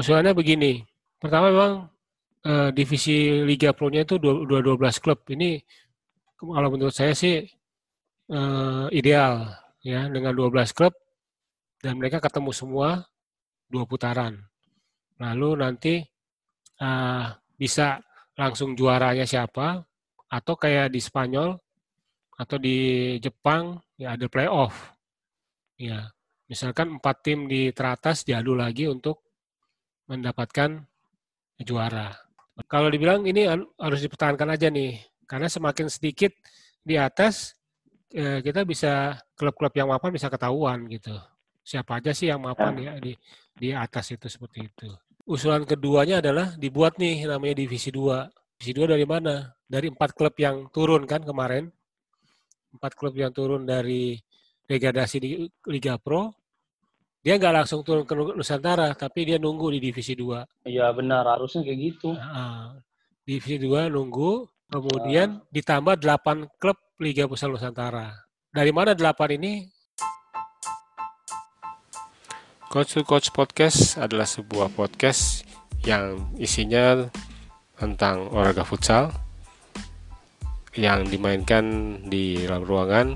usulannya begini. Pertama memang uh, divisi Liga Pro-nya itu dua 12 klub. Ini kalau menurut saya sih uh, ideal ya dengan 12 klub dan mereka ketemu semua dua putaran. Lalu nanti uh, bisa langsung juaranya siapa atau kayak di Spanyol atau di Jepang ya ada playoff. Ya, misalkan empat tim di teratas diadu lagi untuk mendapatkan juara. Kalau dibilang ini harus dipertahankan aja nih, karena semakin sedikit di atas eh, kita bisa klub-klub yang mapan bisa ketahuan gitu. Siapa aja sih yang mapan ya, ya di di atas itu seperti itu. Usulan keduanya adalah dibuat nih namanya divisi 2. Divisi 2 dari mana? Dari empat klub yang turun kan kemarin. Empat klub yang turun dari degradasi di Liga Pro dia nggak langsung turun ke Nusantara, tapi dia nunggu di divisi 2. Iya benar, harusnya kayak gitu. Nah, divisi 2 nunggu, kemudian nah. ditambah 8 klub Liga Pusat Nusantara. Dari mana 8 ini? Coach to Coach Podcast adalah sebuah podcast yang isinya tentang olahraga futsal yang dimainkan di dalam ruangan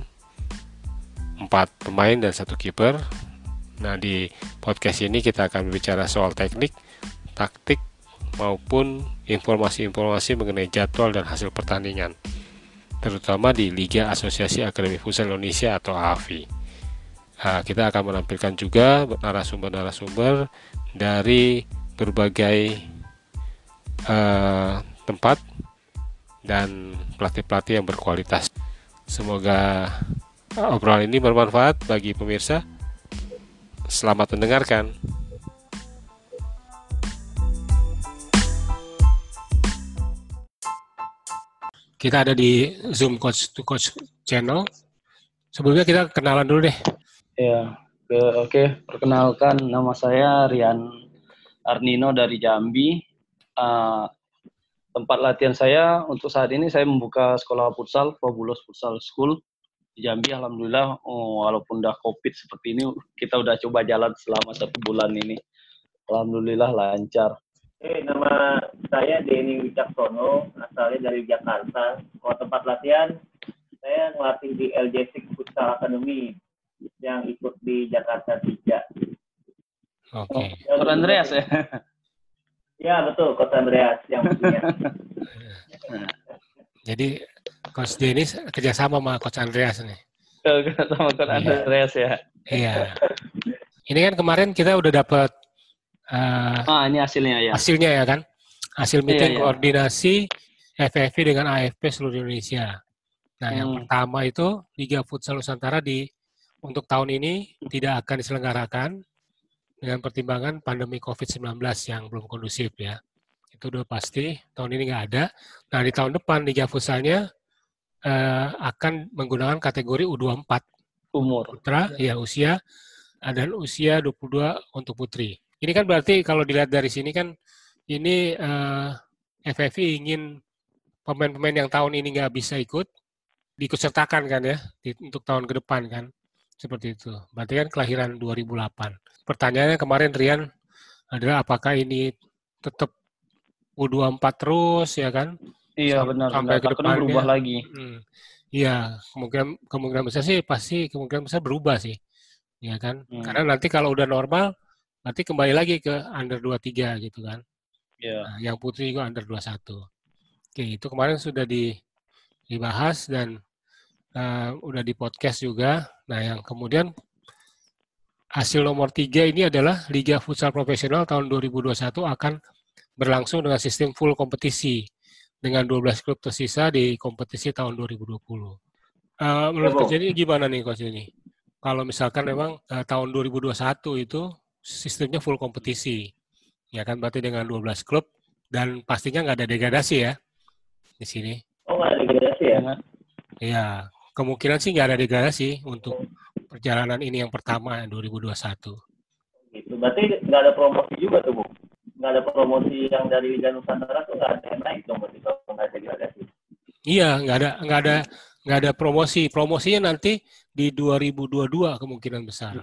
empat pemain dan satu kiper Nah, di podcast ini kita akan berbicara soal teknik, taktik, maupun informasi-informasi mengenai jadwal dan hasil pertandingan, terutama di Liga Asosiasi Akademi Futsal Indonesia atau AFI. Nah, kita akan menampilkan juga narasumber-narasumber dari berbagai uh, tempat dan pelatih-pelatih yang berkualitas. Semoga obrolan ini bermanfaat bagi pemirsa. Selamat mendengarkan. Kita ada di Zoom Coach to Coach channel. Sebelumnya kita kenalan dulu deh. Ya, oke. Okay. Perkenalkan, nama saya Rian Arnino dari Jambi. Uh, tempat latihan saya untuk saat ini saya membuka sekolah futsal, Fabulos Futsal School di Jambi alhamdulillah oh, walaupun udah covid seperti ini kita udah coba jalan selama satu bulan ini alhamdulillah lancar Oke, nama saya Denny Wicaksono, asalnya dari Jakarta. Kalau tempat latihan, saya ngelatih di LJ Futsal Academy yang ikut di Jakarta 3. Oke. Okay. Oh, Kota Andreas ya? Ya, betul. Kota Andreas yang punya. Jadi Coach Denis kerjasama sama Coach Andreas nih. Sama Coach iya. Andreas ya. Iya. Ini kan kemarin kita udah dapat uh, ah ini hasilnya ya. Hasilnya ya kan? Hasil iya, meeting iya, iya. koordinasi FFV dengan AFP seluruh Indonesia. Nah, hmm. yang pertama itu Liga Futsal Nusantara di untuk tahun ini tidak akan diselenggarakan dengan pertimbangan pandemi COVID-19 yang belum kondusif ya. Itu udah pasti, tahun ini nggak ada. Nah, di tahun depan Liga Futsalnya uh, akan menggunakan kategori U24 umur putra ya usia dan usia 22 untuk putri. Ini kan berarti kalau dilihat dari sini kan ini uh, eh, FFI ingin pemain-pemain yang tahun ini nggak bisa ikut diikutsertakan kan ya di, untuk tahun ke depan kan seperti itu. Berarti kan kelahiran 2008. Pertanyaannya kemarin Rian adalah apakah ini tetap U24 terus ya kan Iya benar. Sampai ke depannya berubah lagi. Hmm. Iya, kemungkinan kemungkinan besar sih pasti kemungkinan besar berubah sih. Ya kan? Hmm. Karena nanti kalau udah normal nanti kembali lagi ke under 23 gitu kan. Iya. Nah, yang putri juga under 21. Oke, itu kemarin sudah di dibahas dan uh, udah di podcast juga. Nah, yang kemudian hasil nomor tiga ini adalah Liga Futsal Profesional tahun 2021 akan berlangsung dengan sistem full kompetisi dengan 12 klub tersisa di kompetisi tahun 2020. Uh, eh, menurut Coach ini gimana nih Coach ini? Kalau misalkan memang uh, tahun 2021 itu sistemnya full kompetisi, ya kan berarti dengan 12 klub dan pastinya nggak ada degradasi ya di sini. Oh nggak ada degradasi ya? Iya, kemungkinan sih nggak ada degradasi untuk perjalanan ini yang pertama 2021. Gitu, berarti nggak ada promosi juga tuh Bu? Nggak ada promosi yang dari Liga Nusantara tuh nggak ada yang naik dong berarti kalau nggak ada gradasi. Iya, nggak ada nggak ada nggak ada promosi. Promosinya nanti di 2022 kemungkinan besar.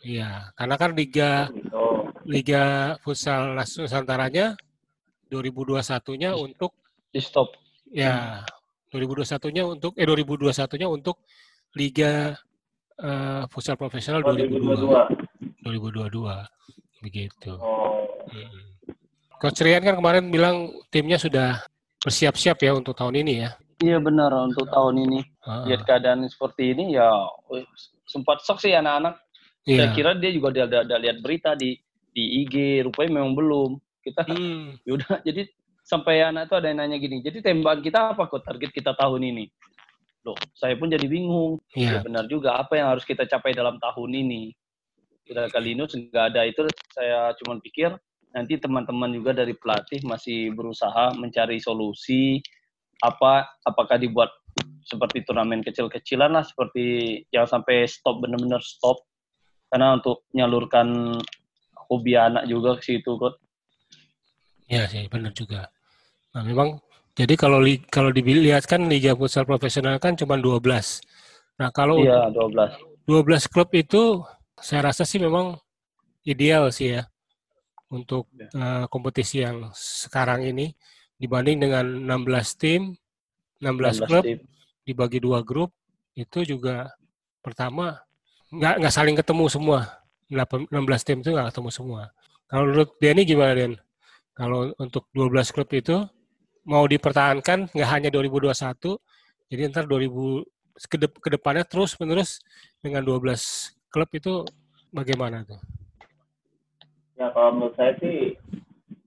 Iya, karena kan liga oh, gitu. Liga Futsal Nusantaranya 2021-nya untuk Di stop. ya 2021-nya untuk eh 2021-nya untuk Liga eh, Futsal Profesional Oh, 2022. 2022. 2022 begitu. Oh. Coach Rian kan kemarin bilang timnya sudah bersiap-siap ya untuk tahun ini ya. Iya benar untuk tahun ini. Ah, Lihat keadaan seperti ini ya sempat shock sih anak-anak. iya. Saya kira dia juga ada, ada, ada lihat berita di di IG, rupanya memang belum. Kita Hmm, yaudah jadi sampai anak itu ada yang nanya gini. Jadi tembakan kita apa kok target kita tahun ini? Loh, saya pun jadi bingung. iya. Ya benar juga apa yang harus kita capai dalam tahun ini. Kali ini nggak ada itu saya cuma pikir nanti teman-teman juga dari pelatih masih berusaha mencari solusi apa apakah dibuat seperti turnamen kecil-kecilan lah seperti yang sampai stop benar-benar stop karena untuk menyalurkan hobi anak juga ke situ kok Iya sih, benar juga. Nah, memang jadi kalau li- kalau dilihat kan Liga Futsal Profesional kan cuma 12. Nah, kalau iya 12 12 klub itu saya rasa sih memang ideal sih ya untuk eh, kompetisi yang sekarang ini dibanding dengan 16 tim, 16 16 klub tim. dibagi dua grup itu juga pertama nggak nggak saling ketemu semua. 8 16 tim itu nggak ketemu semua. Kalau menurut Denny gimana Den? Kalau untuk 12 klub itu mau dipertahankan nggak hanya 2021, jadi ntar 2000 kedep, ke depannya terus menerus dengan 12 klub itu bagaimana tuh? Ya kalau menurut saya sih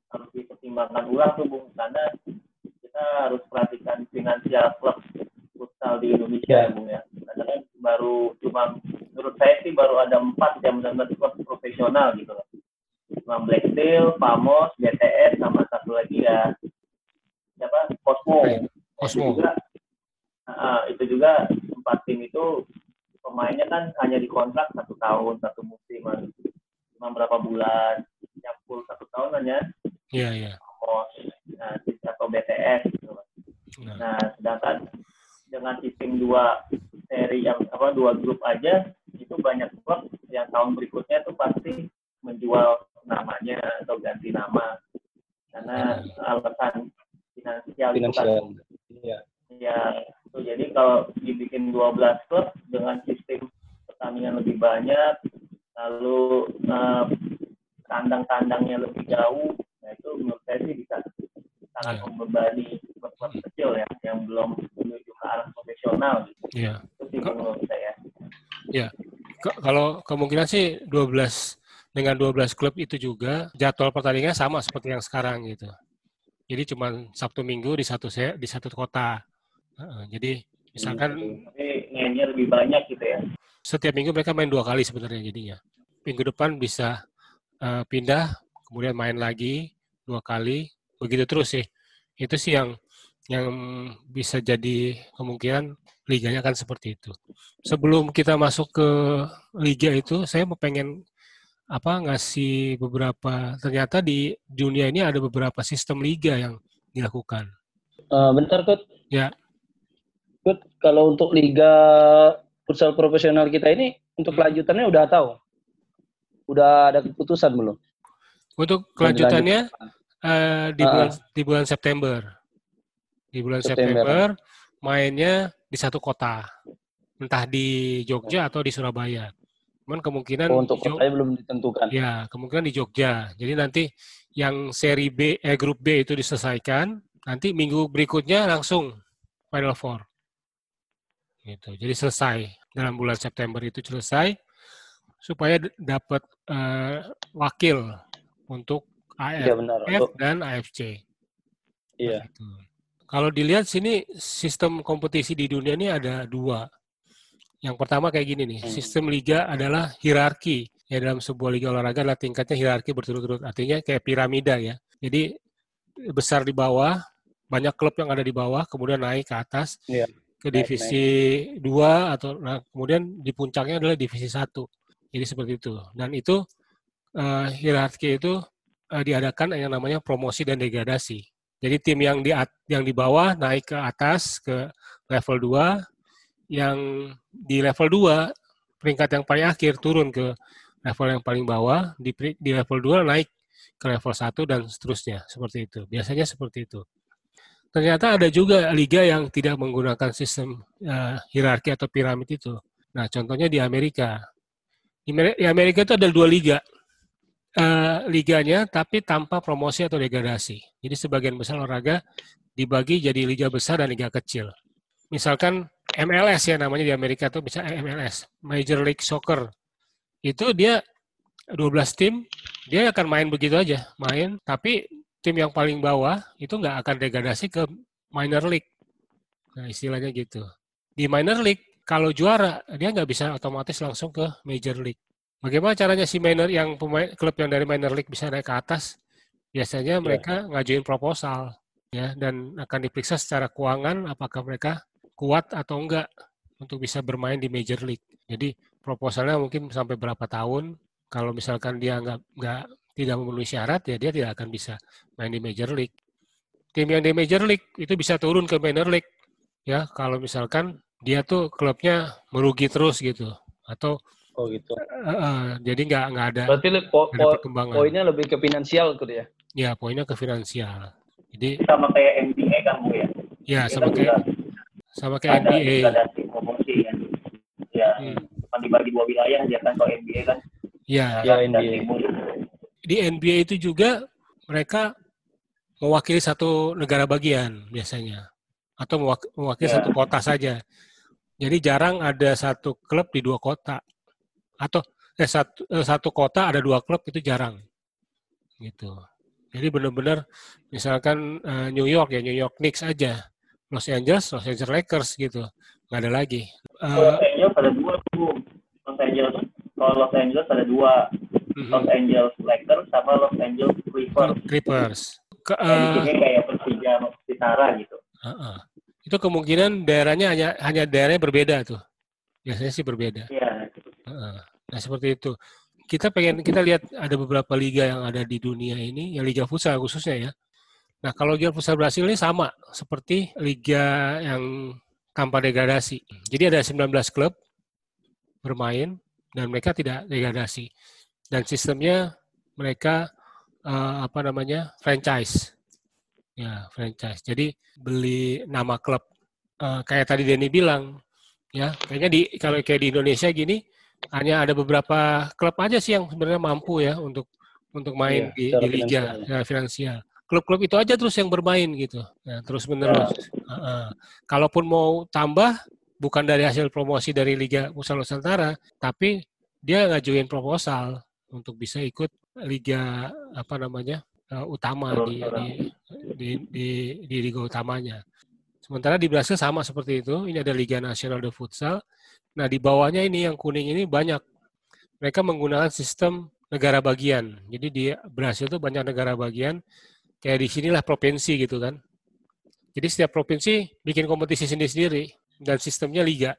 harus dipertimbangkan ulang tuh Bung karena kita harus perhatikan finansial klub futsal di Indonesia ya Bung ya. Karena kan baru cuma menurut saya sih baru ada empat yang benar-benar klub profesional gitu loh. Cuma Black Steel, Pamos, BTS sama satu lagi ya siapa Cosmo. Cosmo. Itu juga, ah, itu juga empat tim itu pemainnya kan hanya dikontrak satu tahun satu musim. Cuma berapa bulan nyampul satu tahun kan ya. Iya, iya. Pos nah, atau BTS gitu. Nah, nah sedangkan dengan sistem dua seri yang apa dua grup aja itu banyak klub yang tahun berikutnya tuh pasti menjual namanya atau ganti nama. Karena alasan finansial itu kan. Finansial. Iya. Ya, itu jadi kalau dibikin 12 klub dengan sistem pertandingan lebih banyak, lalu eh, kandang-kandangnya lebih jauh, nah itu menurut saya sih bisa sangat Ya. membebani klub-klub kecil ya, yang belum menuju ke arah profesional. Gitu. iya. Itu sih menurut saya. Ke- Kalau kemungkinan sih 12 dengan 12 klub itu juga jadwal pertandingan sama seperti yang sekarang gitu. Jadi cuma Sabtu Minggu di satu se- di satu kota. Heeh, jadi misalkan Tapi mainnya lebih banyak gitu ya. setiap minggu mereka main dua kali sebenarnya jadinya. Minggu depan bisa eh, pindah, kemudian main lagi dua kali, begitu terus sih. Itu sih yang yang bisa jadi kemungkinan liganya kan seperti itu. Sebelum kita masuk ke liga itu, saya mau pengen apa ngasih beberapa ternyata di dunia ini ada beberapa sistem liga yang dilakukan. Eh, bentar Kut. Ya. Kut, kalau untuk liga futsal profesional kita ini untuk Hmm. kelanjutannya udah tahu udah ada keputusan belum Untuk kelanjutannya eh, di Ah, bulan di bulan September. Di bulan September. September mainnya di satu kota. Entah di Jogja atau di Surabaya. Cuman kemungkinan oh, untuk kotanya belum ditentukan ya, kemungkinan di Jogja. Jadi nanti yang seri B eh grup B itu diselesaikan, nanti minggu berikutnya langsung Final Four. Gitu. Jadi selesai dalam bulan September itu selesai supaya dapat eh, wakil untuk AF benar untuk dan AFC. iya. Kalau dilihat sini sistem kompetisi di dunia ini ada dua. Yang pertama kayak gini nih, Hmm. sistem liga adalah hierarki. Ya dalam sebuah liga olahraga adalah tingkatnya hierarki berturut-turut. Artinya kayak piramida ya. Jadi besar di bawah, banyak klub yang ada di bawah, kemudian naik ke atas Iya. ke Naik, divisi dua atau nah, kemudian di puncaknya adalah divisi satu. Jadi seperti itu. Dan itu eh, hierarki itu eh, diadakan yang namanya promosi dan degradasi. Jadi tim yang di yang di bawah naik ke atas ke level 2, yang di level 2 peringkat yang paling akhir turun ke level yang paling bawah, di, di level 2 naik ke level 1 dan seterusnya, seperti itu. Biasanya seperti itu. Ternyata ada juga liga yang tidak menggunakan sistem uh, hierarki atau piramid itu. Nah, contohnya di Amerika. Di Amerika itu ada dua liga. Uh, liganya tapi tanpa promosi atau degradasi. Jadi sebagian besar olahraga dibagi jadi liga besar dan liga kecil. Misalkan MLS ya namanya di Amerika itu bisa MLS, Major League Soccer. Itu dia 12 tim, dia akan main begitu aja, main, tapi tim yang paling bawah itu nggak akan degradasi ke minor league. Nah, istilahnya gitu. Di minor league, kalau juara, dia nggak bisa otomatis langsung ke major league. Bagaimana caranya si minor yang pemain klub yang dari minor league bisa naik ke atas? Biasanya yeah. mereka ngajuin proposal ya dan akan diperiksa secara keuangan apakah mereka kuat atau enggak untuk bisa bermain di major league. Jadi proposalnya mungkin sampai berapa tahun. Kalau misalkan dia nggak nggak tidak memenuhi syarat, ya dia tidak akan bisa main di Major League. Tim yang di Major League itu bisa turun ke Minor League, ya kalau misalkan dia tuh klubnya merugi terus gitu, atau oh gitu. Uh, uh, jadi nggak nggak ada. Berarti po ada perkembangan. Poinnya lebih ke finansial tuh ya? Ya poinnya ke finansial. Jadi sama kayak NBA kan bu ya? Ya sama kayak sama kayak ada, NBA. Ada promosi kan? Ya, hmm. dibagi dua wilayah dia kan kalau NBA kan. Ya, ya NBA di NBA itu juga mereka mewakili satu negara bagian biasanya atau mewakili yeah. satu kota saja. Jadi jarang ada satu klub di dua kota atau eh, satu eh, satu kota ada dua klub itu jarang gitu. Jadi benar-benar misalkan uh, New York ya New York Knicks aja, Los Angeles Los Angeles Lakers gitu, nggak ada lagi. Uh, Los Angeles ada dua tuh, Los Angeles kalau Los Angeles ada dua, hmm Los Angeles Lakers sama Los Angeles Clippers. Clippers. Ke, uh, ini kayak Persija Persitara gitu. Uh-uh. Itu kemungkinan daerahnya hanya hanya daerahnya berbeda tuh. Biasanya sih berbeda. Iya. Uh-uh. Nah seperti itu. Kita pengen kita lihat ada beberapa liga yang ada di dunia ini, yang liga futsal khususnya ya. Nah kalau liga futsal Brasil ini sama seperti liga yang tanpa degradasi. Jadi ada 19 klub bermain dan mereka tidak degradasi dan sistemnya mereka uh, apa namanya franchise ya franchise jadi beli nama klub uh, kayak tadi Denny bilang ya kayaknya di kalau kayak di Indonesia gini hanya ada beberapa klub aja sih yang sebenarnya mampu ya untuk untuk main ya, di, di liga finansial. Ya, finansial klub-klub itu aja terus yang bermain gitu ya, terus menerus ya. uh, uh. kalaupun mau tambah bukan dari hasil promosi dari Liga Pusat Nusantara tapi dia ngajuin proposal untuk bisa ikut liga apa namanya uh, utama di, di, di di di liga utamanya. Sementara di Brasil sama seperti itu. Ini ada Liga Nasional de Futsal. Nah di bawahnya ini yang kuning ini banyak. Mereka menggunakan sistem negara bagian. Jadi di Brasil itu banyak negara bagian. Kayak di sinilah provinsi gitu kan. Jadi setiap provinsi bikin kompetisi sendiri-sendiri dan sistemnya liga.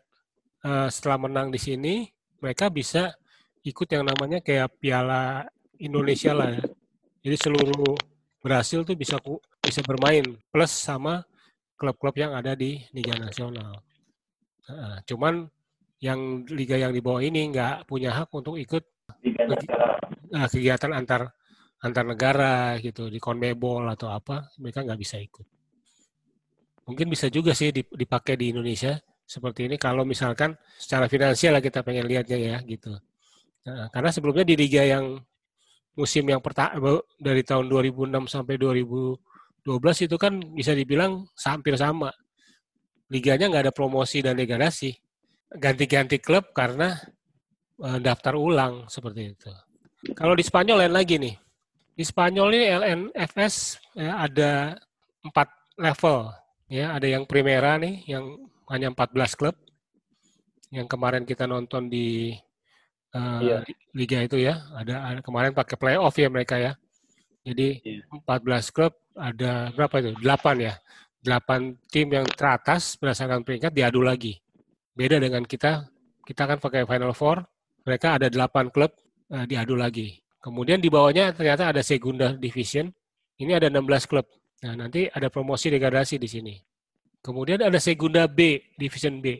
Uh, setelah menang di sini, mereka bisa ikut yang namanya kayak Piala Indonesia lah ya. Jadi seluruh Brasil tuh bisa bisa bermain plus sama klub-klub yang ada di Liga Nasional. Nah, cuman yang liga yang di bawah ini nggak punya hak untuk ikut nah, kegiatan antar antar negara gitu di CONMEBOL atau apa mereka nggak bisa ikut. Mungkin bisa juga sih dipakai di Indonesia seperti ini kalau misalkan secara finansial lah kita pengen lihatnya ya gitu. Nah, karena sebelumnya di liga yang musim yang pertama dari tahun 2006 sampai 2012 itu kan bisa dibilang hampir sama. Liganya nggak ada promosi dan degradasi. Ganti-ganti klub karena uh, daftar ulang seperti itu. Kalau di Spanyol lain lagi nih. Di Spanyol ini LNFS ya, ada empat level. Ya, ada yang Primera nih, yang hanya 14 klub. Yang kemarin kita nonton di uh, iya. liga itu ya. Ada, ada kemarin pakai playoff ya mereka ya. Jadi iya. 14 klub ada berapa itu? 8 ya. 8 tim yang teratas berdasarkan peringkat diadu lagi. Beda dengan kita, kita kan pakai Final Four, mereka ada 8 klub uh, diadu lagi. Kemudian di bawahnya ternyata ada Segunda Division, ini ada 16 klub. Nah, nanti ada promosi degradasi di sini. Kemudian ada Segunda B, Division B.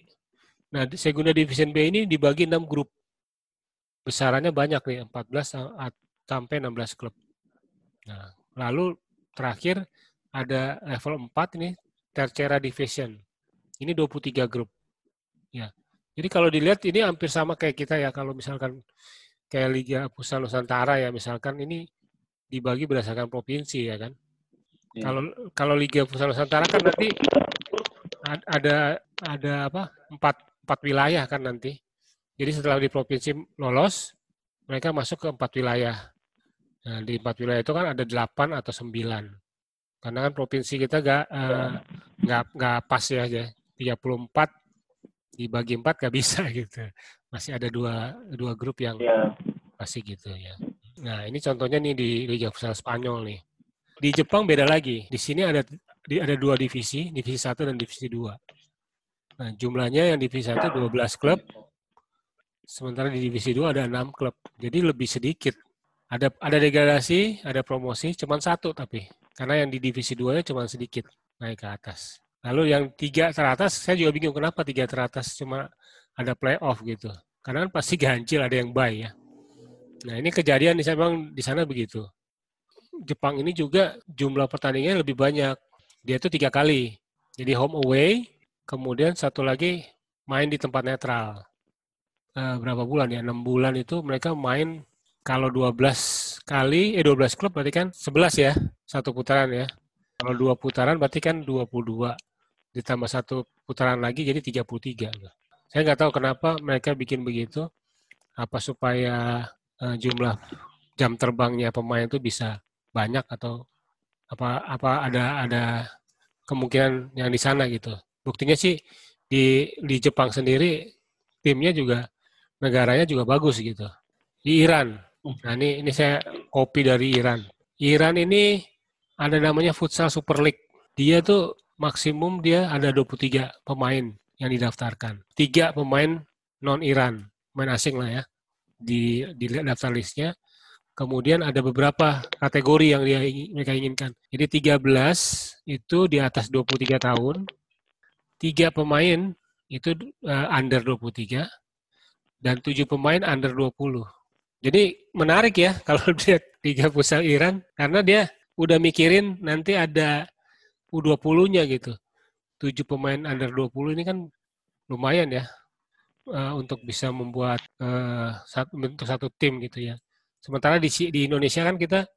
Nah, Segunda Division B ini dibagi 6 grup. besarannya banyak nih, 14 sampai 16 klub. Nah, lalu terakhir ada level 4 ini Tercera Division. Ini 23 grup. Ya. Jadi kalau dilihat ini hampir sama kayak kita ya kalau misalkan kayak Liga Pusat Nusantara ya misalkan ini dibagi berdasarkan provinsi ya kan. Ya. Kalau kalau Liga Pusat Nusantara kan nanti ada ada apa empat empat wilayah kan nanti. Jadi setelah di provinsi lolos, mereka masuk ke empat wilayah. Nah, di empat wilayah itu kan ada delapan atau sembilan. Karena kan provinsi kita nggak uh, nggak nggak pas ya aja. 34 dibagi empat nggak bisa gitu. Masih ada dua dua grup yang ya. masih gitu ya. Nah ini contohnya nih di Liga Futsal Spanyol nih. Di Jepang beda lagi. Di sini ada ada dua divisi, divisi satu dan divisi dua. Nah, jumlahnya yang divisi 1 12 klub, sementara di divisi 2 ada 6 klub. Jadi lebih sedikit. Ada ada degradasi, ada promosi, cuma satu tapi. Karena yang di divisi 2-nya cuma sedikit naik ke atas. Lalu yang tiga teratas, saya juga bingung kenapa tiga teratas cuma ada playoff gitu. Karena kan pasti ganjil, ada yang buy ya. Nah ini kejadian di sana, di sana begitu. Jepang ini juga jumlah pertandingannya lebih banyak. Dia itu tiga kali. Jadi home away, Kemudian satu lagi main di tempat netral. Uh, berapa bulan ya? 6 bulan itu mereka main kalau 12 kali, eh 12 klub berarti kan 11 ya, satu putaran ya. Kalau dua putaran berarti kan 22. Ditambah satu putaran lagi jadi 33. Saya nggak tahu kenapa mereka bikin begitu. Apa supaya uh, jumlah jam terbangnya pemain itu bisa banyak atau apa apa ada ada kemungkinan yang di sana gitu. Buktinya sih di di Jepang sendiri timnya juga negaranya juga bagus gitu. Di Iran. Nah ini ini saya kopi dari Iran. Iran ini ada namanya Futsal Super League. Dia tuh maksimum dia ada 23 pemain yang didaftarkan. Tiga pemain non Iran, main asing lah ya di di daftar listnya. Kemudian ada beberapa kategori yang dia mereka inginkan. Jadi 13 itu di atas 23 tahun, tiga pemain itu uh, under 23 dan tujuh pemain under 20. Jadi menarik ya kalau dia tiga pusat Iran karena dia udah mikirin nanti ada U20-nya gitu. Tujuh pemain under 20 ini kan lumayan ya uh, untuk bisa membuat uh, satu, bentuk satu tim gitu ya. Sementara di, di Indonesia kan kita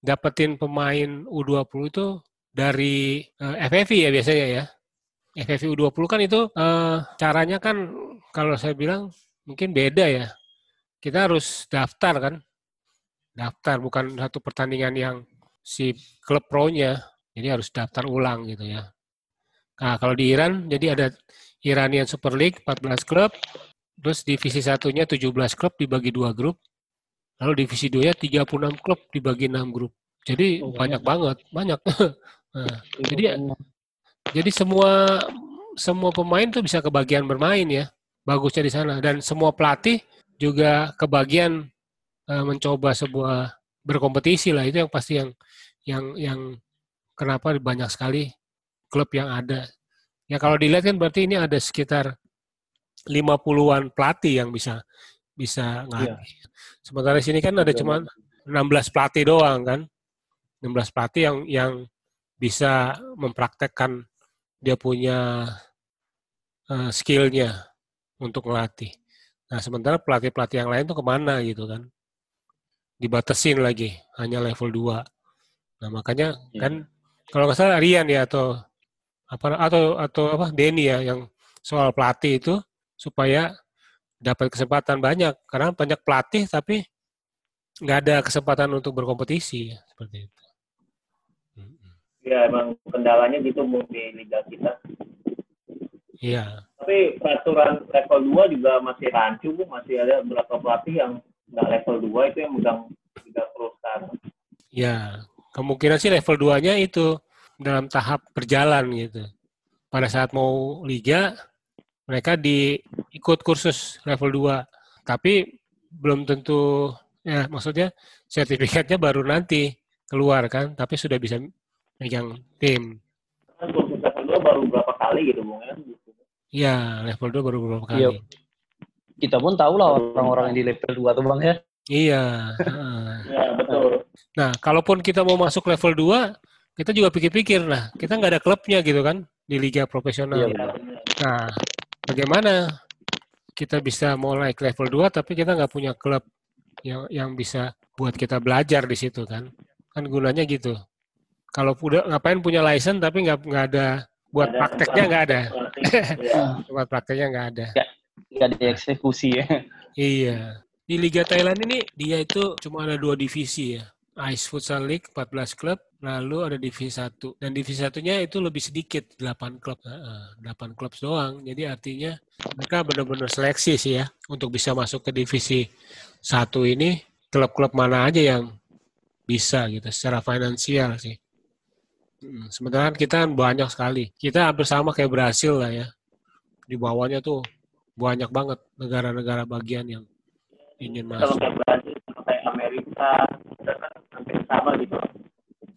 dapetin pemain U20 itu dari uh, FFI ya biasanya ya. FFI U20 kan itu uh, caranya kan kalau saya bilang mungkin beda ya. Kita harus daftar kan. Daftar bukan satu pertandingan yang si klub pro-nya. Jadi harus daftar ulang gitu ya. Nah, kalau di Iran jadi ada Iranian Super League 14 klub, terus divisi satunya 17 klub dibagi dua grup. Lalu divisi 2-nya 36 klub dibagi 6 grup. Jadi oh, banyak banget, banyak. nah, jadi jadi semua semua pemain tuh bisa kebagian bermain ya. Bagusnya di sana dan semua pelatih juga kebagian uh, mencoba sebuah berkompetisi lah itu yang pasti yang yang yang kenapa banyak sekali klub yang ada. Ya kalau dilihat kan berarti ini ada sekitar 50-an pelatih yang bisa bisa ngelatih. Iya. Sementara di sini kan ada cuma 16 pelatih doang kan. 16 pelatih yang yang bisa mempraktekkan dia punya uh, skillnya untuk melatih. Nah, sementara pelatih-pelatih yang lain tuh ke mana gitu kan? Dibatasin lagi, hanya level 2. Nah, makanya ya. kan kalau nggak salah Rian ya atau apa atau atau apa Denny ya yang soal pelatih itu supaya dapat kesempatan banyak karena banyak pelatih tapi nggak ada kesempatan untuk berkompetisi seperti itu ya emang kendalanya gitu bu di liga kita iya. Tapi peraturan level 2 juga masih rancu bu. Masih ada beberapa pelatih yang nggak level 2 itu yang megang liga pro sekarang ya kemungkinan sih level 2 nya itu dalam tahap berjalan gitu. Pada saat mau liga mereka di ikut kursus level 2 tapi belum tentu ya maksudnya sertifikatnya baru nanti keluar kan tapi sudah bisa megang tim. Kan level 2 baru berapa kali gitu, Bung ya? Iya, level 2 baru beberapa kali. Iya. kita pun tahu lah orang-orang yang di level 2 tuh Bang ya. Iya. Ya, betul. Nah, kalaupun kita mau masuk level 2, kita juga pikir-pikir, nah, kita nggak ada klubnya gitu kan, di liga profesional. Iya, Ya. Nah, bagaimana kita bisa mulai ke level 2 tapi kita nggak punya klub yang yang bisa buat kita belajar di situ kan? Kan gunanya gitu. Kalau udah ngapain punya license tapi nggak nggak ada buat ada prakteknya nggak ada, Ya. buat prakteknya nggak ada. Nggak dieksekusi ya. Iya. Di Liga Thailand ini dia itu cuma ada dua divisi ya. Ice Futsal League 14 klub, lalu ada divisi 1. Dan divisi satunya itu lebih sedikit, 8 klub. Heeh, 8 klub doang. Jadi artinya mereka benar-benar seleksi sih ya untuk bisa masuk ke divisi 1 ini klub-klub mana aja yang bisa gitu secara finansial sih. Sementara kita banyak sekali. Kita hampir sama kayak Brasil lah ya. Di bawahnya tuh banyak banget negara-negara bagian yang ingin Kalau masuk. kayak Brazil, sama kayak Amerika, kita kan hampir sama gitu.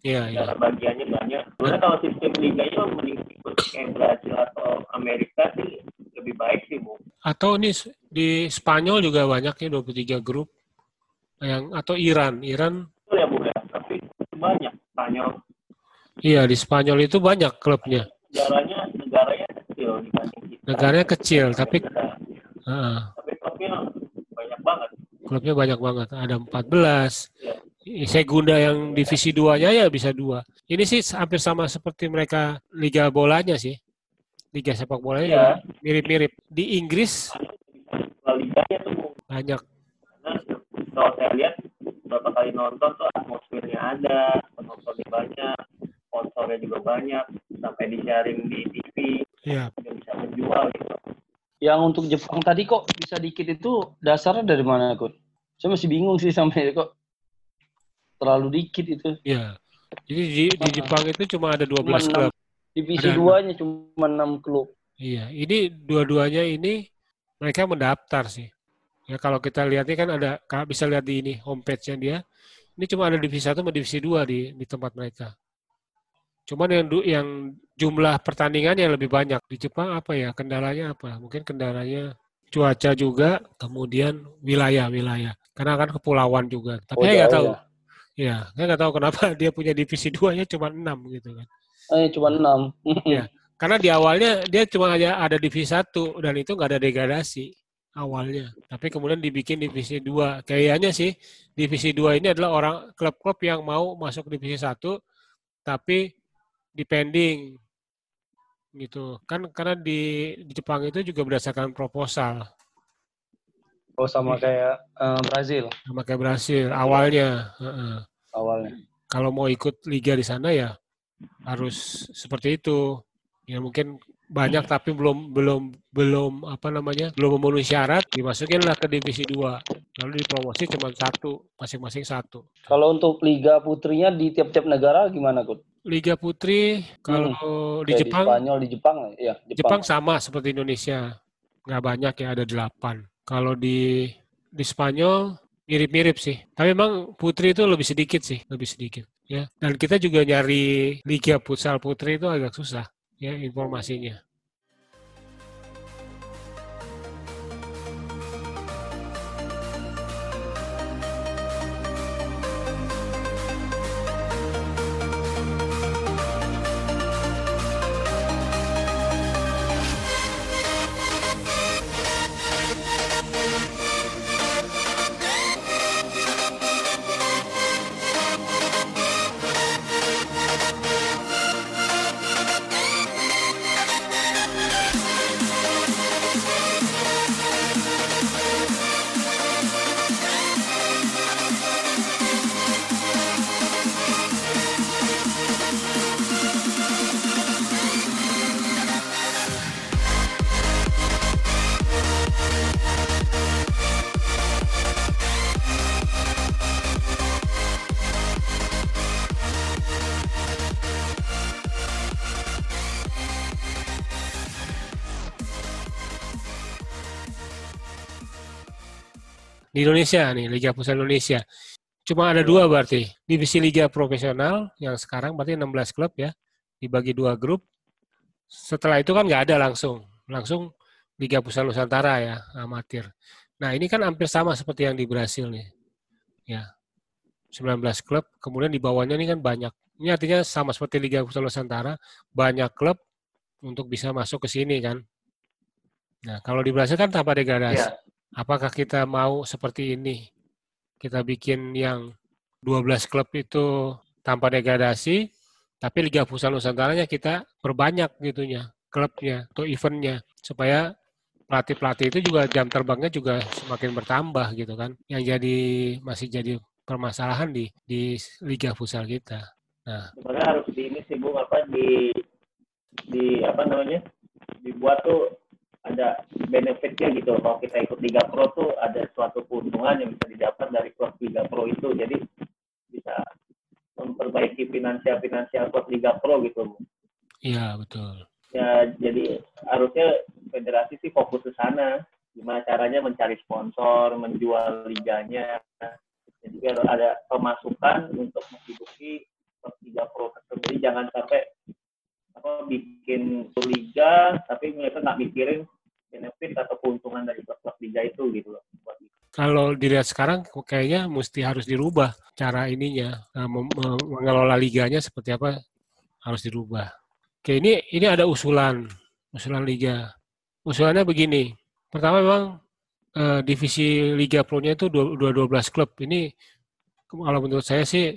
Iya, iya. Cara bagiannya banyak. Sebenarnya kalau sistem liganya mending ikut kayak Brazil atau Amerika sih lebih baik sih, Bu. Atau nih di Spanyol juga banyak ya 23 grup yang atau Iran. Iran Betul ya, Bu ya. Tapi banyak. Spanyol iya di Spanyol itu banyak klubnya. negaranya negaranya kecil dibanding kita. Negaranya kecil tapi heeh, tapi klubnya banyak banget. klubnya banyak banget. Ada 14. Segunda yang divisi 2-nya ya bisa dua. Ini sih hampir sama seperti mereka liga bolanya sih. Liga sepak bolanya juga mirip-mirip. Di Inggris liganya tuh banyak karena kalau saya lihat beberapa kali nonton tuh atmosfernya ada, penontonnya banyak, sponsornya juga banyak, sampai disiarin di TV, ya juga bisa menjual gitu. Yang untuk Jepang tadi kok bisa dikit itu dasarnya dari mana, Kun? Saya masih bingung sih sampai kok terlalu dikit itu. ya. Jadi di, di Jepang itu cuma ada 12 Cuma klub. Divisi Ada duanya cuma 6 klub. Iya, ini dua-duanya ini mereka mendaftar sih. Ya kalau kita lihat ini kan ada, bisa lihat di ini homepage-nya dia, ini cuma ada divisi 1 sama divisi 2 di di tempat mereka. Cuman yang yang jumlah pertandingan yang lebih banyak di Jepang apa ya? Kendalanya apa? Mungkin kendalanya cuaca juga, kemudian wilayah-wilayah. Karena kan kepulauan juga. Tapi Oh, saya nggak tahu. ya? Ya, saya nggak tahu kenapa dia punya divisi 2-nya cuma 6 gitu kan. Eh, cuma 6. Iya. Karena di awalnya dia cuma aja ada divisi satu dan itu nggak ada degradasi awalnya. Tapi kemudian dibikin divisi dua. Kayaknya sih divisi dua ini adalah orang klub-klub yang mau masuk divisi satu tapi depending gitu. Kan karena di, di Jepang itu juga berdasarkan proposal Oh, sama kayak eh, Brazil sama kayak Brasil awalnya. Heeh. awalnya. Kalau mau ikut liga di sana ya harus seperti itu. Ya mungkin banyak tapi belum belum belum apa namanya belum memenuhi syarat dimasukinlah ke divisi 2 lalu dipromosi cuma satu masing-masing satu Kalau untuk liga putrinya di tiap-tiap negara gimana, Kun? Liga Putri kalau di Kayak Jepang Di Spanyol, di Jepang, ya. Jepang. Jepang. sama seperti Indonesia. Nggak banyak ya ada delapan. Kalau di di Spanyol mirip-mirip sih. Tapi memang Putri itu lebih sedikit sih lebih sedikit ya. Dan kita juga nyari Liga Futsal Putri itu agak susah ya informasinya di Indonesia nih Liga Futsal Indonesia cuma ada dua berarti divisi Liga Profesional yang sekarang berarti 16 klub ya dibagi dua grup setelah itu kan nggak ada langsung langsung Liga Pusat Nusantara ya, amatir. Nah, ini kan hampir sama seperti yang di Brasil nih. Ya. 19 klub, kemudian di bawahnya ini kan banyak. Ini artinya sama seperti Liga Pusat Nusantara, banyak klub untuk bisa masuk ke sini kan. Nah, kalau di Brasil kan tanpa degradasi. Iya. Apakah kita mau seperti ini? Kita bikin yang 12 klub itu tanpa degradasi, tapi Liga Pusat Nusantaranya kita perbanyak gitunya, klubnya atau eventnya supaya pelatih-pelatih itu juga jam terbangnya juga semakin bertambah gitu kan. Yang jadi masih jadi permasalahan di di Liga Futsal kita. Nah, sebenarnya harus di ini sih bung apa di di apa namanya dibuat tuh ada benefitnya gitu. Kalau kita ikut Liga Pro tuh ada suatu keuntungan yang bisa didapat dari klub Liga Pro itu. Jadi bisa memperbaiki finansial finansial klub Liga Pro gitu. Iya betul. ya jadi harusnya federasi sih fokus ke sana. Gimana caranya mencari sponsor menjual liganya. Jadi biar ada pemasukan untuk menghidupi klub Liga Pro tersebut jangan sampai apa bikin liga tapi mereka nggak mikirin benefit atau keuntungan dari klub-klub liga itu gitu loh Kalau dilihat sekarang kayaknya mesti harus dirubah cara ininya mem- mengelola liganya seperti apa harus dirubah. Oke, ini ini ada usulan usulan liga. Usulannya begini. Pertama memang eh, divisi Liga Pro-nya itu dua, 12 klub. Ini kalau menurut saya sih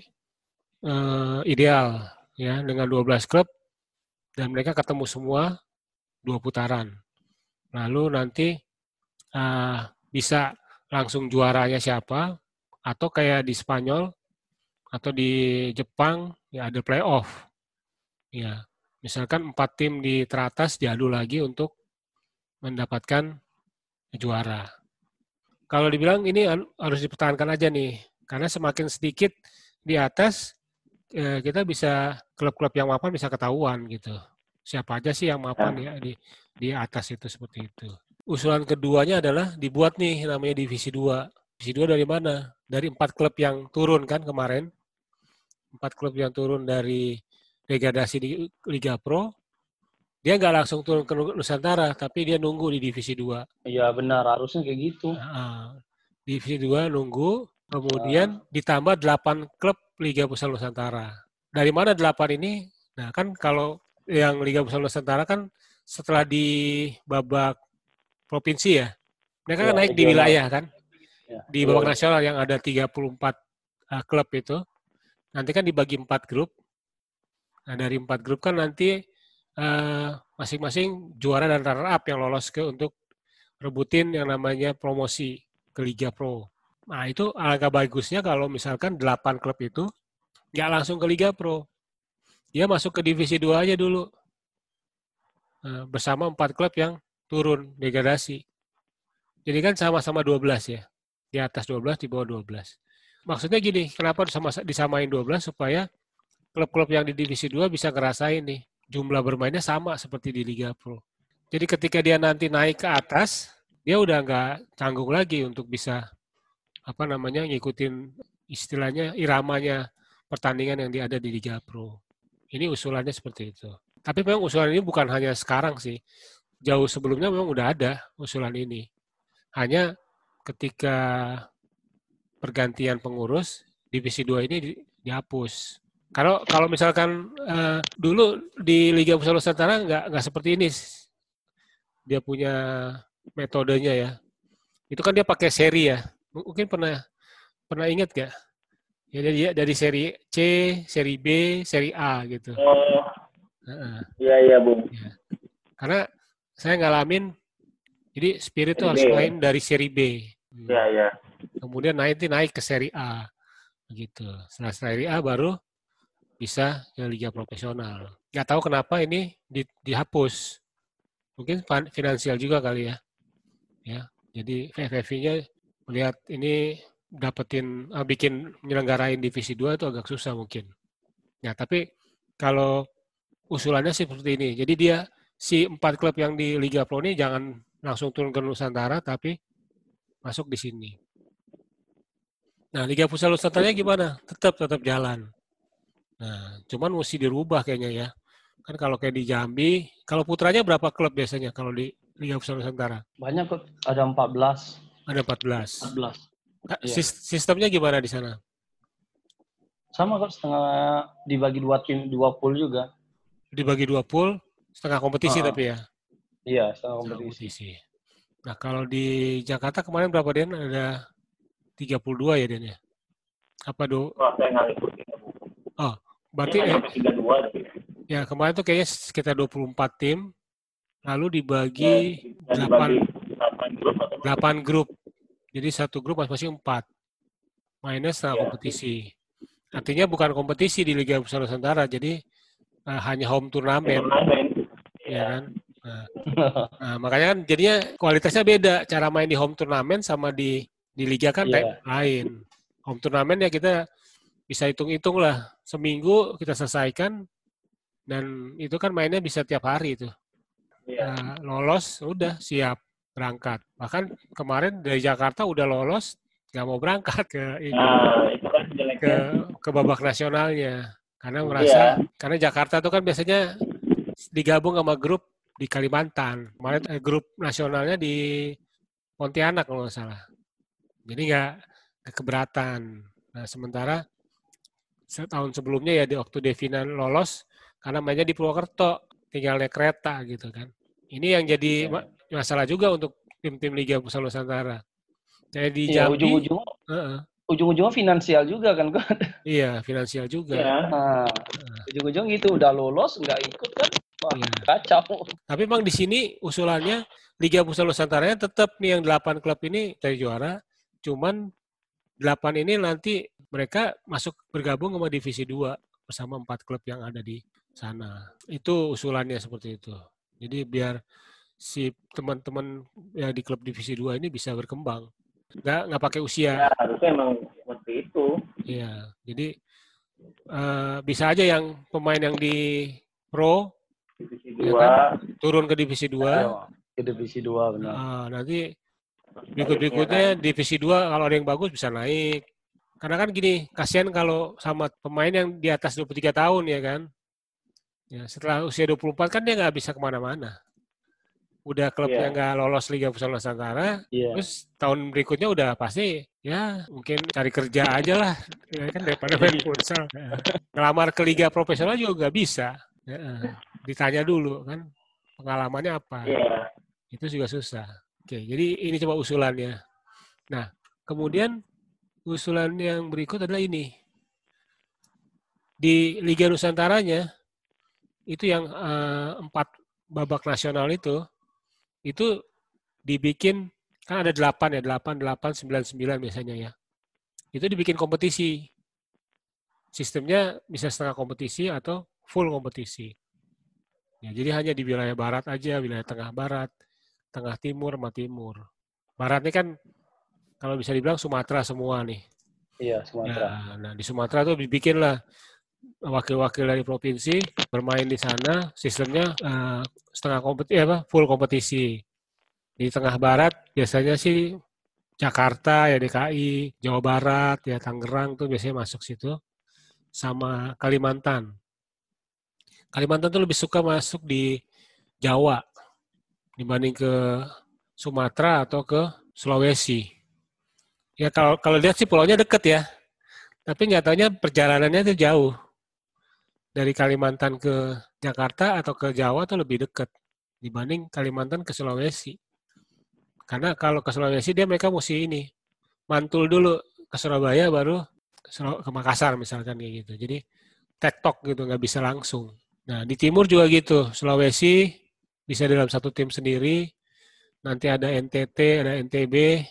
eh, ideal ya dengan 12 klub dan mereka ketemu semua dua putaran. Lalu nanti eh, bisa langsung juaranya siapa atau kayak di Spanyol atau di Jepang ya ada playoff. Ya, misalkan empat tim di teratas diadu lagi untuk mendapatkan juara. Kalau dibilang ini an- harus dipertahankan aja nih, karena semakin sedikit di atas eh, kita bisa klub-klub yang mapan bisa ketahuan gitu. Siapa aja sih yang mapan ya di di atas itu seperti itu. Usulan keduanya adalah dibuat nih namanya divisi 2. Divisi 2 dari mana? Dari empat klub yang turun kan kemarin. Empat klub yang turun dari degradasi di Liga Pro. Dia nggak langsung turun ke Nusantara, tapi dia nunggu di divisi 2. Iya benar, harusnya kayak gitu. Nah, divisi 2 nunggu, kemudian ditambah 8 klub Liga Pusat Nusantara. Dari mana 8 ini? Nah, kan kalau yang Liga Pusat Nusantara kan setelah di babak provinsi ya. Mereka kan Ya, naik di wilayah kan. Ya, Di babak nasional yang ada 34 uh, klub itu. Nanti kan dibagi 4 grup. Nah, dari 4 grup kan nanti uh, masing-masing juara dan runner up yang lolos ke untuk rebutin yang namanya promosi ke Liga Pro. Nah, itu alangkah bagusnya kalau misalkan 8 klub itu nggak langsung ke Liga Pro. Dia masuk ke divisi 2 aja dulu. Nah, bersama empat klub yang turun degradasi. Jadi kan sama-sama 12 ya. Di atas 12, di bawah 12. Maksudnya gini, kenapa disama, disamain 12 supaya klub-klub yang di divisi 2 bisa ngerasain nih jumlah bermainnya sama seperti di Liga Pro. Jadi ketika dia nanti naik ke atas, dia udah nggak canggung lagi untuk bisa apa namanya ngikutin istilahnya iramanya pertandingan yang ada di Liga Pro. Ini usulannya seperti itu. Tapi memang usulan ini bukan hanya sekarang sih. Jauh sebelumnya memang udah ada usulan ini. Hanya ketika pergantian pengurus, divisi 2 ini di- dihapus. Kalau kalau misalkan eh, dulu di Liga Pusat Nusantara nggak nggak seperti ini. Dia punya metodenya ya. Itu kan dia pakai seri ya. Mungkin pernah pernah ingat gak? Ya dari dari seri C, seri B, seri A gitu. oh. Iya iya bung Karena saya ngalamin jadi Spirit itu harus ya? main dari seri B. Hmm. iya iya Kemudian naik naik ke seri A. Begitu. Setelah seri A baru bisa ke liga profesional. Nggak tahu kenapa ini di- dihapus. Mungkin finansial juga kali ya. Ya. Jadi FFV-nya melihat ini dapetin ah, bikin menyelenggarain divisi 2 itu agak susah mungkin. Ya, tapi kalau usulannya sih seperti ini. Jadi dia si empat klub yang di Liga Pro ini jangan langsung turun ke Nusantara tapi masuk di sini. Nah, Liga Futsal Nusantara gimana? Tetap tetap jalan. Nah, cuman mesti dirubah kayaknya ya. Kan kalau kayak di Jambi, kalau putranya berapa klub biasanya kalau di Liga Futsal Nusantara? Banyak kok, ada 14. Ada 14. 14. Ka- Iya. sis- Sistemnya gimana di sana? Sama kok setengah dibagi dua tim, dua pool juga. Dibagi dua pool, setengah kompetisi Ah. tapi ya. Iya, setengah Setengah kompetisi. kompetisi. Nah, kalau di Jakarta kemarin berapa Den? Ada 32 ya Den ya? Apa do? Saya nggak ngikutin. Berarti Kayaknya eh, ya kemarin tuh kayaknya sekitar 24 tim lalu dibagi dibagi delapan grup atau 8 grup. Jadi satu grup masing-masing 4. Mainnya setengah Iya. kompetisi. Artinya bukan kompetisi di Liga Futsal Nusantara, jadi eh, hanya home turnamen, turnamen. ya Iya. kan? Nah, nah, makanya kan jadinya kualitasnya beda. Cara main di home turnamen sama di di liga kan Iya. te- lain. Home turnamen ya kita bisa hitung-hitung lah. Seminggu kita selesaikan dan itu kan mainnya bisa tiap hari itu. Iya. Nah, lolos udah siap berangkat. Bahkan kemarin dari Jakarta udah lolos nggak mau berangkat ke ini Nah, itu kan ke ke babak nasionalnya karena Iya. merasa karena Jakarta tuh kan biasanya digabung sama grup di Kalimantan. Kemarin eh, grup nasionalnya di Pontianak kalau nggak salah. Jadi nggak keberatan. Nah sementara setahun sebelumnya ya di waktu Devina lolos karena mainnya di Purwokerto, tinggal naik kereta gitu kan. Ini yang jadi ma- masalah juga untuk tim-tim Liga Futsal Nusantara. Kayak di Iya, Jambi, ujung-ujung heeh, ujung-ujungnya finansial juga kan kok. iya finansial juga. Iya. Nah, ujung-ujung itu udah lolos nggak ikut kan? Wah, Iya. kacau. Tapi memang di sini usulannya Liga Futsal Nusantara tetap nih yang 8 klub ini cari juara. Cuman 8 ini nanti mereka masuk bergabung sama divisi 2 bersama empat klub yang ada di sana. Itu usulannya seperti itu. Jadi biar si teman-teman yang di klub divisi 2 ini bisa berkembang. Nggak, nggak pakai usia. Ya, harusnya emang seperti itu. Iya. Jadi eh, bisa aja yang pemain yang di pro Divisi Iya dua. turun ke divisi 2 Ayo, ke divisi 2 benar. Nah, nanti berikut-berikutnya divisi 2 kalau ada yang bagus bisa naik. Karena kan gini, kasihan kalau sama pemain yang di atas 23 tahun ya kan. Ya, setelah usia 24 kan dia nggak bisa ke mana-mana. Udah klubnya Iya. nggak lolos Liga Futsal Nusantara, Iya. terus tahun berikutnya udah pasti ya mungkin cari kerja aja lah, ya kan daripada main futsal. Ya. Ngelamar ke liga profesional juga nggak bisa. Ya, ditanya dulu kan pengalamannya apa Iya. itu juga susah. Oke, jadi ini coba usulannya. Nah, kemudian usulan yang berikut adalah ini. Di Liga Nusantaranya, itu yang eh, empat babak nasional itu, itu dibikin, kan ada delapan ya, delapan, delapan, sembilan, sembilan biasanya ya. Itu dibikin kompetisi. Sistemnya bisa setengah kompetisi atau full kompetisi. Ya, jadi hanya di wilayah barat aja, wilayah tengah barat, tengah timur sama timur. Barat ini kan kalau bisa dibilang Sumatera semua nih. Iya, Sumatera. Ya, nah di Sumatera tuh dibikinlah wakil-wakil dari provinsi bermain di sana, sistemnya eh, setengah kompetisi apa full kompetisi. Di tengah barat biasanya sih Jakarta ya DKI, Jawa Barat ya Tangerang tuh biasanya masuk situ sama Kalimantan. Kalimantan tuh lebih suka masuk di Jawa dibanding ke Sumatera atau ke Sulawesi. Ya kalau kalau lihat sih pulaunya deket ya, tapi nggak taunya perjalanannya itu jauh dari Kalimantan ke Jakarta atau ke Jawa tuh lebih dekat dibanding Kalimantan ke Sulawesi. Karena kalau ke Sulawesi dia mereka mesti ini mantul dulu ke Surabaya baru ke Makassar misalkan kayak gitu. Jadi tektok gitu nggak bisa langsung. Nah di timur juga gitu Sulawesi bisa dalam satu tim sendiri. Nanti ada NTT, ada NTB,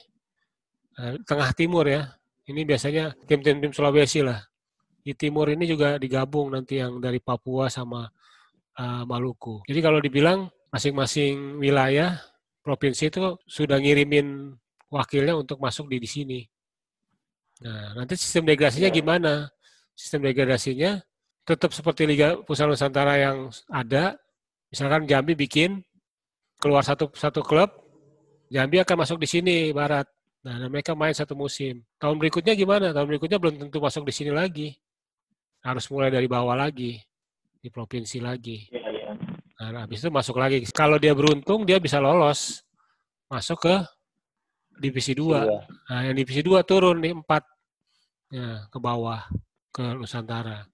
Nah, tengah timur ya. Ini biasanya tim-tim tim Sulawesi lah. Di timur ini juga digabung nanti yang dari Papua sama uh, Maluku. Jadi kalau dibilang masing-masing wilayah provinsi itu sudah ngirimin wakilnya untuk masuk di di sini. Nah, nanti sistem degradasinya Ya. gimana? Sistem degradasinya tetap seperti Liga Pusat Nusantara yang ada. Misalkan Jambi bikin keluar satu satu klub, Jambi akan masuk di sini Barat. Nah, dan mereka main satu musim. Tahun berikutnya gimana? Tahun berikutnya belum tentu masuk di sini lagi. Harus mulai dari bawah lagi, di provinsi lagi. Iya, iya. Nah, habis itu masuk lagi. Kalau dia beruntung, dia bisa lolos masuk ke divisi 2. Iya. Nah, yang divisi 2 turun nih 4 ya, ke bawah ke Nusantara.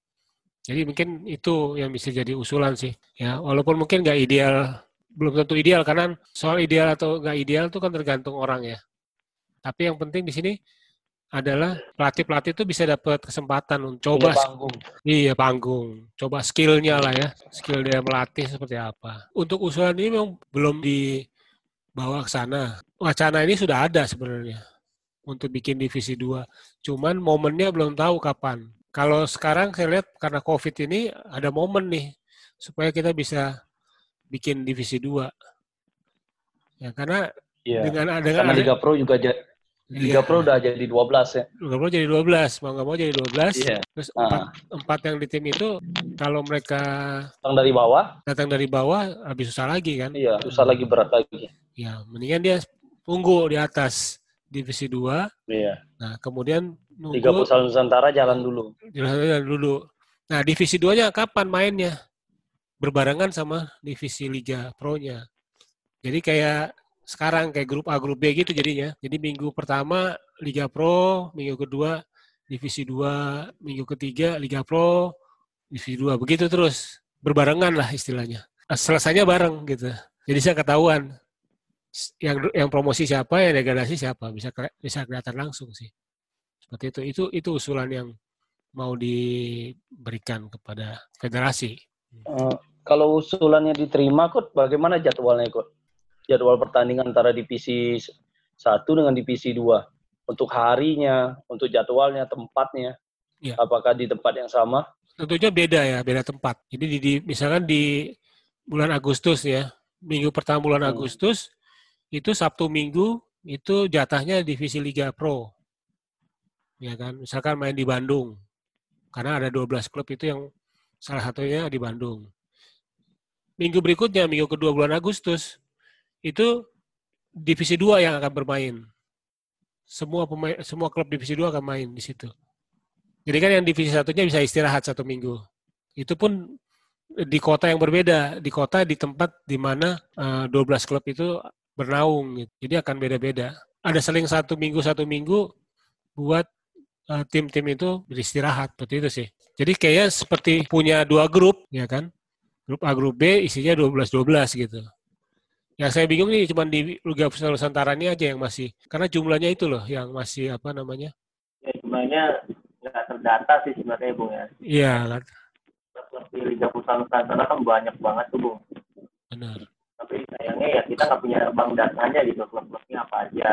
Jadi mungkin itu yang bisa jadi usulan sih. Ya, walaupun mungkin nggak ideal, belum tentu ideal karena soal ideal atau nggak ideal itu kan tergantung orang ya. Tapi yang penting di sini adalah pelatih-pelatih itu bisa dapat kesempatan untuk coba Punya panggung. Iya panggung, coba skillnya lah ya, skill dia melatih seperti apa. Untuk usulan ini memang belum dibawa ke sana. Wacana ini sudah ada sebenarnya untuk bikin divisi 2. Cuman momennya belum tahu kapan. Kalau sekarang saya lihat karena COVID ini ada momen nih supaya kita bisa bikin divisi 2. Ya karena Iya. dengan dengan Karena Liga Pro juga Liga Iya. Pro udah jadi 12 ya. Liga Pro jadi 12, mau nggak mau jadi 12. Iya. Terus Ah. empat, empat yang di tim itu kalau mereka Yang dari bawah, datang dari bawah lebih susah lagi kan? iya, susah lagi berat lagi. Ya, mendingan dia tunggu di atas divisi 2. Iya. Nah, kemudian Liga nunggu Futsal Nusantara jalan dulu. jalan dulu. Nah, divisi 2-nya kapan mainnya? Berbarengan sama divisi Liga Pro-nya. Jadi kayak sekarang kayak grup A, grup B gitu jadinya. Jadi minggu pertama Liga Pro, minggu kedua divisi 2, minggu ketiga Liga Pro, divisi 2. Begitu terus. Berbarengan lah istilahnya. Selesainya bareng gitu. Jadi saya ketahuan yang yang promosi siapa, yang degradasi siapa, bisa bisa kelihatan langsung sih. Seperti itu. Itu itu usulan yang mau diberikan kepada federasi. Eh, kalau usulannya diterima, Kut, bagaimana jadwalnya, Kut? Jadwal pertandingan antara divisi 1 dengan divisi 2. Untuk harinya, untuk jadwalnya, tempatnya. Iya. Apakah di tempat yang sama? Tentunya beda ya, beda tempat. Jadi di, di- misalkan di bulan Agustus ya, minggu pertama bulan Hmm. Agustus itu Sabtu Minggu itu jatahnya divisi Liga Pro. Ya kan, misalkan main di Bandung. Karena ada 12 klub itu yang salah satunya di Bandung. Minggu berikutnya, minggu kedua bulan Agustus, itu divisi 2 yang akan bermain. Semua pemain, semua klub divisi 2 akan main di situ. Jadi kan yang divisi satunya bisa istirahat satu minggu. Itu pun di kota yang berbeda, di kota di tempat di mana eh, 12 klub itu bernaung. Gitu. Jadi akan beda-beda. Ada seling satu minggu satu minggu buat eh, tim-tim itu beristirahat seperti itu sih. Jadi kayaknya seperti punya dua grup, ya kan? Grup A, grup B isinya 12-12 gitu. Yang saya bingung nih cuma di Liga Futsal Nusantara ini aja yang masih karena jumlahnya itu loh yang masih apa namanya? Ya, jumlahnya nggak terdata sih sebenarnya, Bung ya. Iya, kan? Di Liga Futsal Nusantara kan banyak banget tuh, Bung. benar. Tapi sayangnya ya kita nggak punya bank datanya gitu, klub-klubnya apa aja.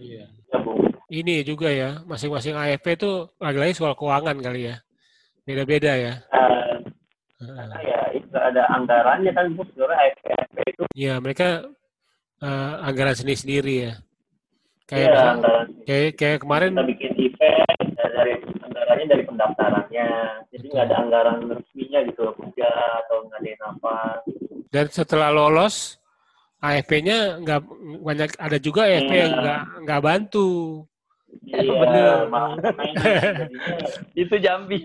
Iya. Ya, Bung. Ini juga ya, masing-masing AFP itu lagi-lagi soal keuangan kali ya. Beda-beda ya. Heeh. Karena ya itu ada anggarannya kan, Bung. Sebenarnya AFP itu Ya, mereka eh, anggaran sendiri-sendiri ya. Kayak ya misal- anggaran. kayak kayak kemarin Kita bikin event ya, dari anggarannya dari pendaftarannya. Jadi nggak ada anggaran resminya gitu, kerja atau ngadain apa. dan setelah lolos AFP-nya nggak banyak ada juga AFP yang Iya. nggak nggak bantu. Iya, bener. makanya jadinya Itu Jambi.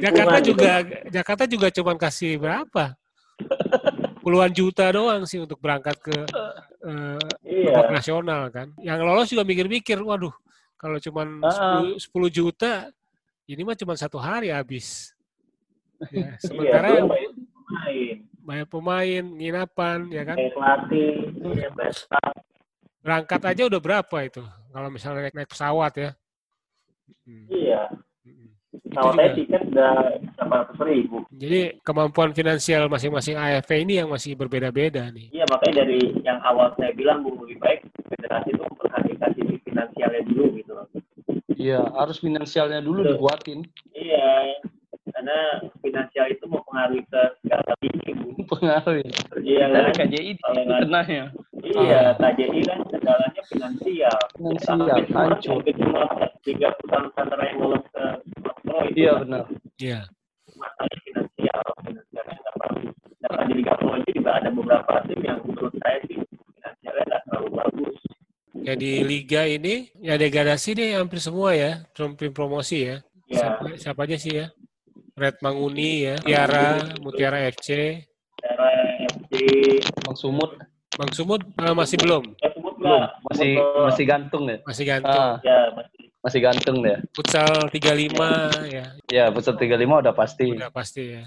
Jakarta juga Jakarta juga cuma kasih berapa? Puluhan juta doang sih untuk berangkat ke eh, iya. nasional kan. Yang lolos juga mikir-mikir, waduh, kalau cuma Ah. 10, 10 juta, ini mah cuma satu hari habis. Ya, Iya, sementara belum bayar pemain, bayar pemain, nginapan, ya kan. pelatih, ya. Berangkat aja udah berapa itu? Kalau misalnya naik, naik pesawat ya. Hmm, Iya, pesawatnya juga. tiket udah 800 ribu. Jadi kemampuan finansial masing-masing AFP ini yang masih berbeda-beda nih. Iya, makanya dari yang awal saya bilang, Bu, lebih baik federasi itu memperhatikan sisi finansialnya dulu gitu loh. Iya, harus finansialnya dulu Betul. dikuatin. Iya, karena finansial itu mempengaruhi ke segala lini, Bu. Pengaruh. Iya kan? KJI itu nggak- kenanya. Iya, KJI kan segalanya finansial. Finansial, hancur. cuma tiga perusahaan Nusantara yang lolos ke Pro itu Iya kan benar. Iya. masalah finansial. Finansialnya nggak bagus. Dan di Liga Pro aja juga ada beberapa tim yang menurut saya sih finansialnya nggak terlalu bagus. Ya di liga ini ya degradasi nih hampir semua ya, tim promosi ya. Ya, Siapa, siapa aja sih ya? Red Manguni ya, Tiara, Mutiara FC, Era FC, Bang Sumut Bang Sumut eh, masih belum, sebut belum, masih masih gantung ya. masih gantung. Ah, Ya, masih. masih gantung deh. Futsal 35 ya, Ya, pusat 35 udah pasti. udah pasti ya.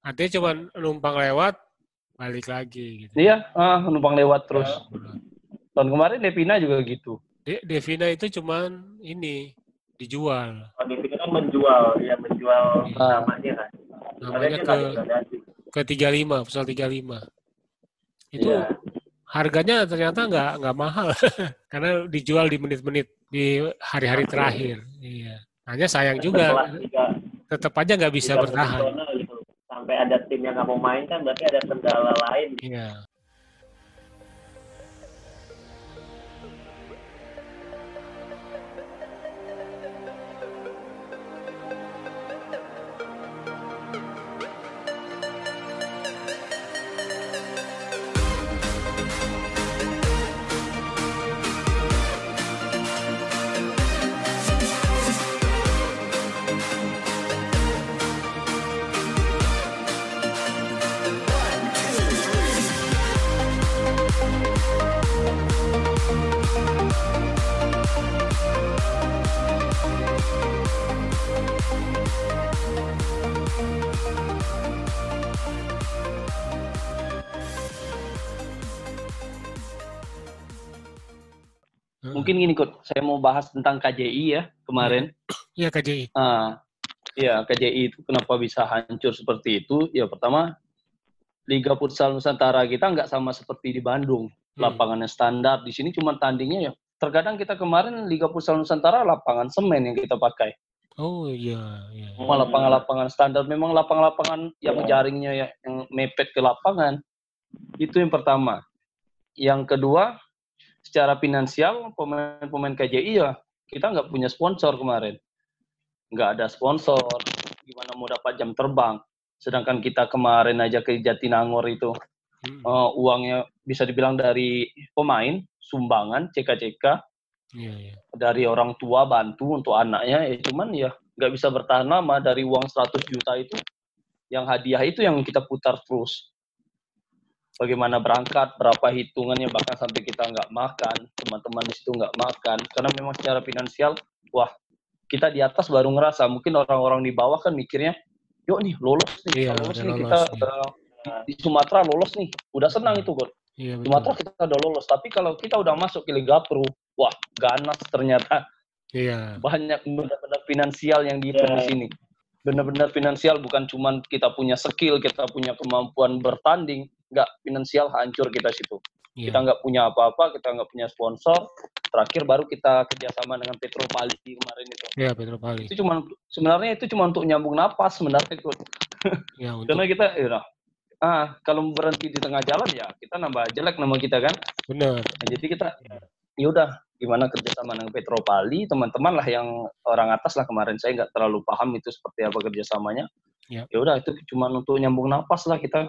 Artinya cuma numpang lewat, balik lagi gitu. Iya, ah, numpang lewat terus. Ya. Tahun kemarin Devina juga gitu. De- Devina itu cuman ini dijual. Oh, menjual, ya menjual Ah. namanya kan. Namanya ke ke 35, futsal 35. Itu Iya. harganya ternyata nggak nggak mahal karena dijual di menit-menit di hari-hari terakhir. Iya. Hanya sayang juga, tetap aja nggak bisa bertahan. gitu. Sampai ada tim yang nggak mau main kan berarti ada kendala lain. Iya. Mungkin gini kok, saya mau bahas tentang KJI ya kemarin. Iya KJI. Ah, iya KJI itu kenapa bisa hancur seperti itu? Ya pertama Liga Futsal Nusantara kita nggak sama seperti di Bandung. Hmm. Lapangannya standar. Di sini cuma tandingnya ya. Terkadang kita kemarin Liga Futsal Nusantara lapangan semen yang kita pakai. Oh iya, iya. Cuma lapangan-lapangan standar. Memang lapangan-lapangan yang jaringnya ya, yang mepet ke lapangan. Itu yang pertama. Yang kedua, secara finansial pemain-pemain KJI ya kita nggak punya sponsor kemarin. Nggak ada sponsor. Gimana mau dapat jam terbang? Sedangkan kita kemarin aja ke Jatinangor itu Hmm. eh, uangnya bisa dibilang dari pemain, sumbangan, CK-CK, Iya, iya. dari orang tua bantu untuk anaknya ya cuman ya nggak bisa bertahan lama dari uang 100 juta itu yang hadiah itu yang kita putar terus bagaimana berangkat berapa hitungannya bahkan sampai kita nggak makan teman-teman di situ nggak makan karena memang secara finansial wah kita di atas baru ngerasa mungkin orang-orang di bawah kan mikirnya yuk nih lolos nih Iya, lolos nih lolos, kita iya. eh, di Sumatera lolos nih udah senang itu God Iya, betul. Sumatera kita udah lolos tapi kalau kita udah masuk ke Liga Pro wah ganas ternyata Iya. banyak benar-benar finansial yang dihitung di Ya. sini. Benar-benar finansial bukan cuma kita punya skill, kita punya kemampuan bertanding, nggak finansial hancur kita situ. Iya. Kita nggak punya apa-apa, kita nggak punya sponsor. Terakhir baru kita kerjasama dengan Petropali kemarin itu. Iya, Petro Pali. Itu cuma sebenarnya itu cuma untuk nyambung napas sebenarnya itu. Ya, untuk Karena kita ya udah, ah kalau berhenti di tengah jalan ya kita nambah jelek nama kita kan. benar. Nah, jadi kita ya udah gimana kerjasama dengan Petropali teman-teman lah yang orang atas lah kemarin saya nggak terlalu paham itu seperti apa kerjasamanya Ya. ya udah itu cuma untuk nyambung napas lah kita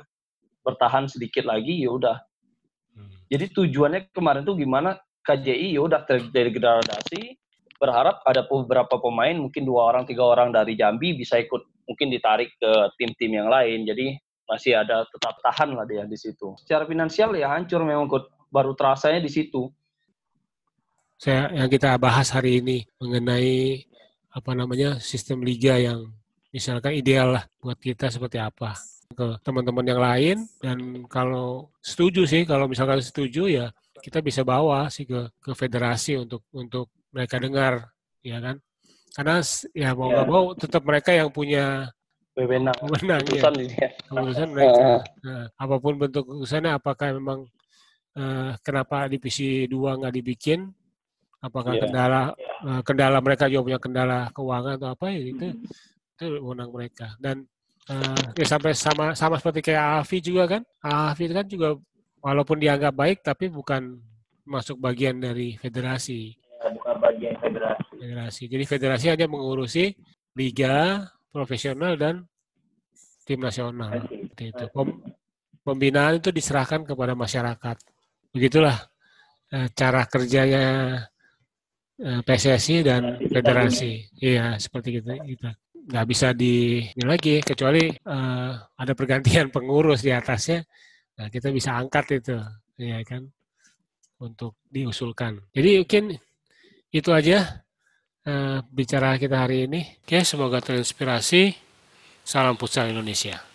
bertahan sedikit lagi ya udah. Hmm. jadi tujuannya kemarin tuh gimana? KJI ya udah terdegradasi berharap ada beberapa pemain mungkin dua orang tiga orang dari Jambi bisa ikut mungkin ditarik ke tim-tim yang lain. Jadi masih ada tetap tahan lah dia di situ. Secara finansial ya hancur memang Coach. baru terasanya di situ. Saya yang kita bahas hari ini mengenai apa namanya sistem liga yang misalkan ideal lah buat kita seperti apa ke teman-teman yang lain dan kalau setuju sih kalau misalkan setuju ya kita bisa bawa sih ke ke federasi untuk untuk mereka dengar ya kan karena ya mau nggak Ya. mau tetap mereka yang punya wewenang wewenang ya ini ya. keputusan mereka. Ah. Nah, apa pun bentuk keputusannya, apakah memang eh, kenapa divisi dua nggak dibikin? Apakah Iya. kendala eh, kendala mereka juga punya kendala keuangan atau apa ya itu itu wewenang mereka. Dan eh, ya sampai sama sama seperti kayak Afi juga kan, Afi kan juga walaupun dianggap baik tapi bukan masuk bagian dari federasi. Ya, bukan bagian federasi. Federasi. Jadi federasi hanya mengurusi liga profesional dan tim nasional. Seperti itu. Pem- pembinaan itu diserahkan kepada masyarakat. Begitulah eh, cara kerjanya eh, PSSI dan Federasi kita. Iya, seperti itu. gitu. Nggak bisa di ini lagi kecuali uh, ada pergantian pengurus di atasnya nah kita bisa angkat itu ya kan untuk diusulkan. Jadi mungkin itu aja uh, bicara kita hari ini. Oke semoga terinspirasi. Salam futsal Indonesia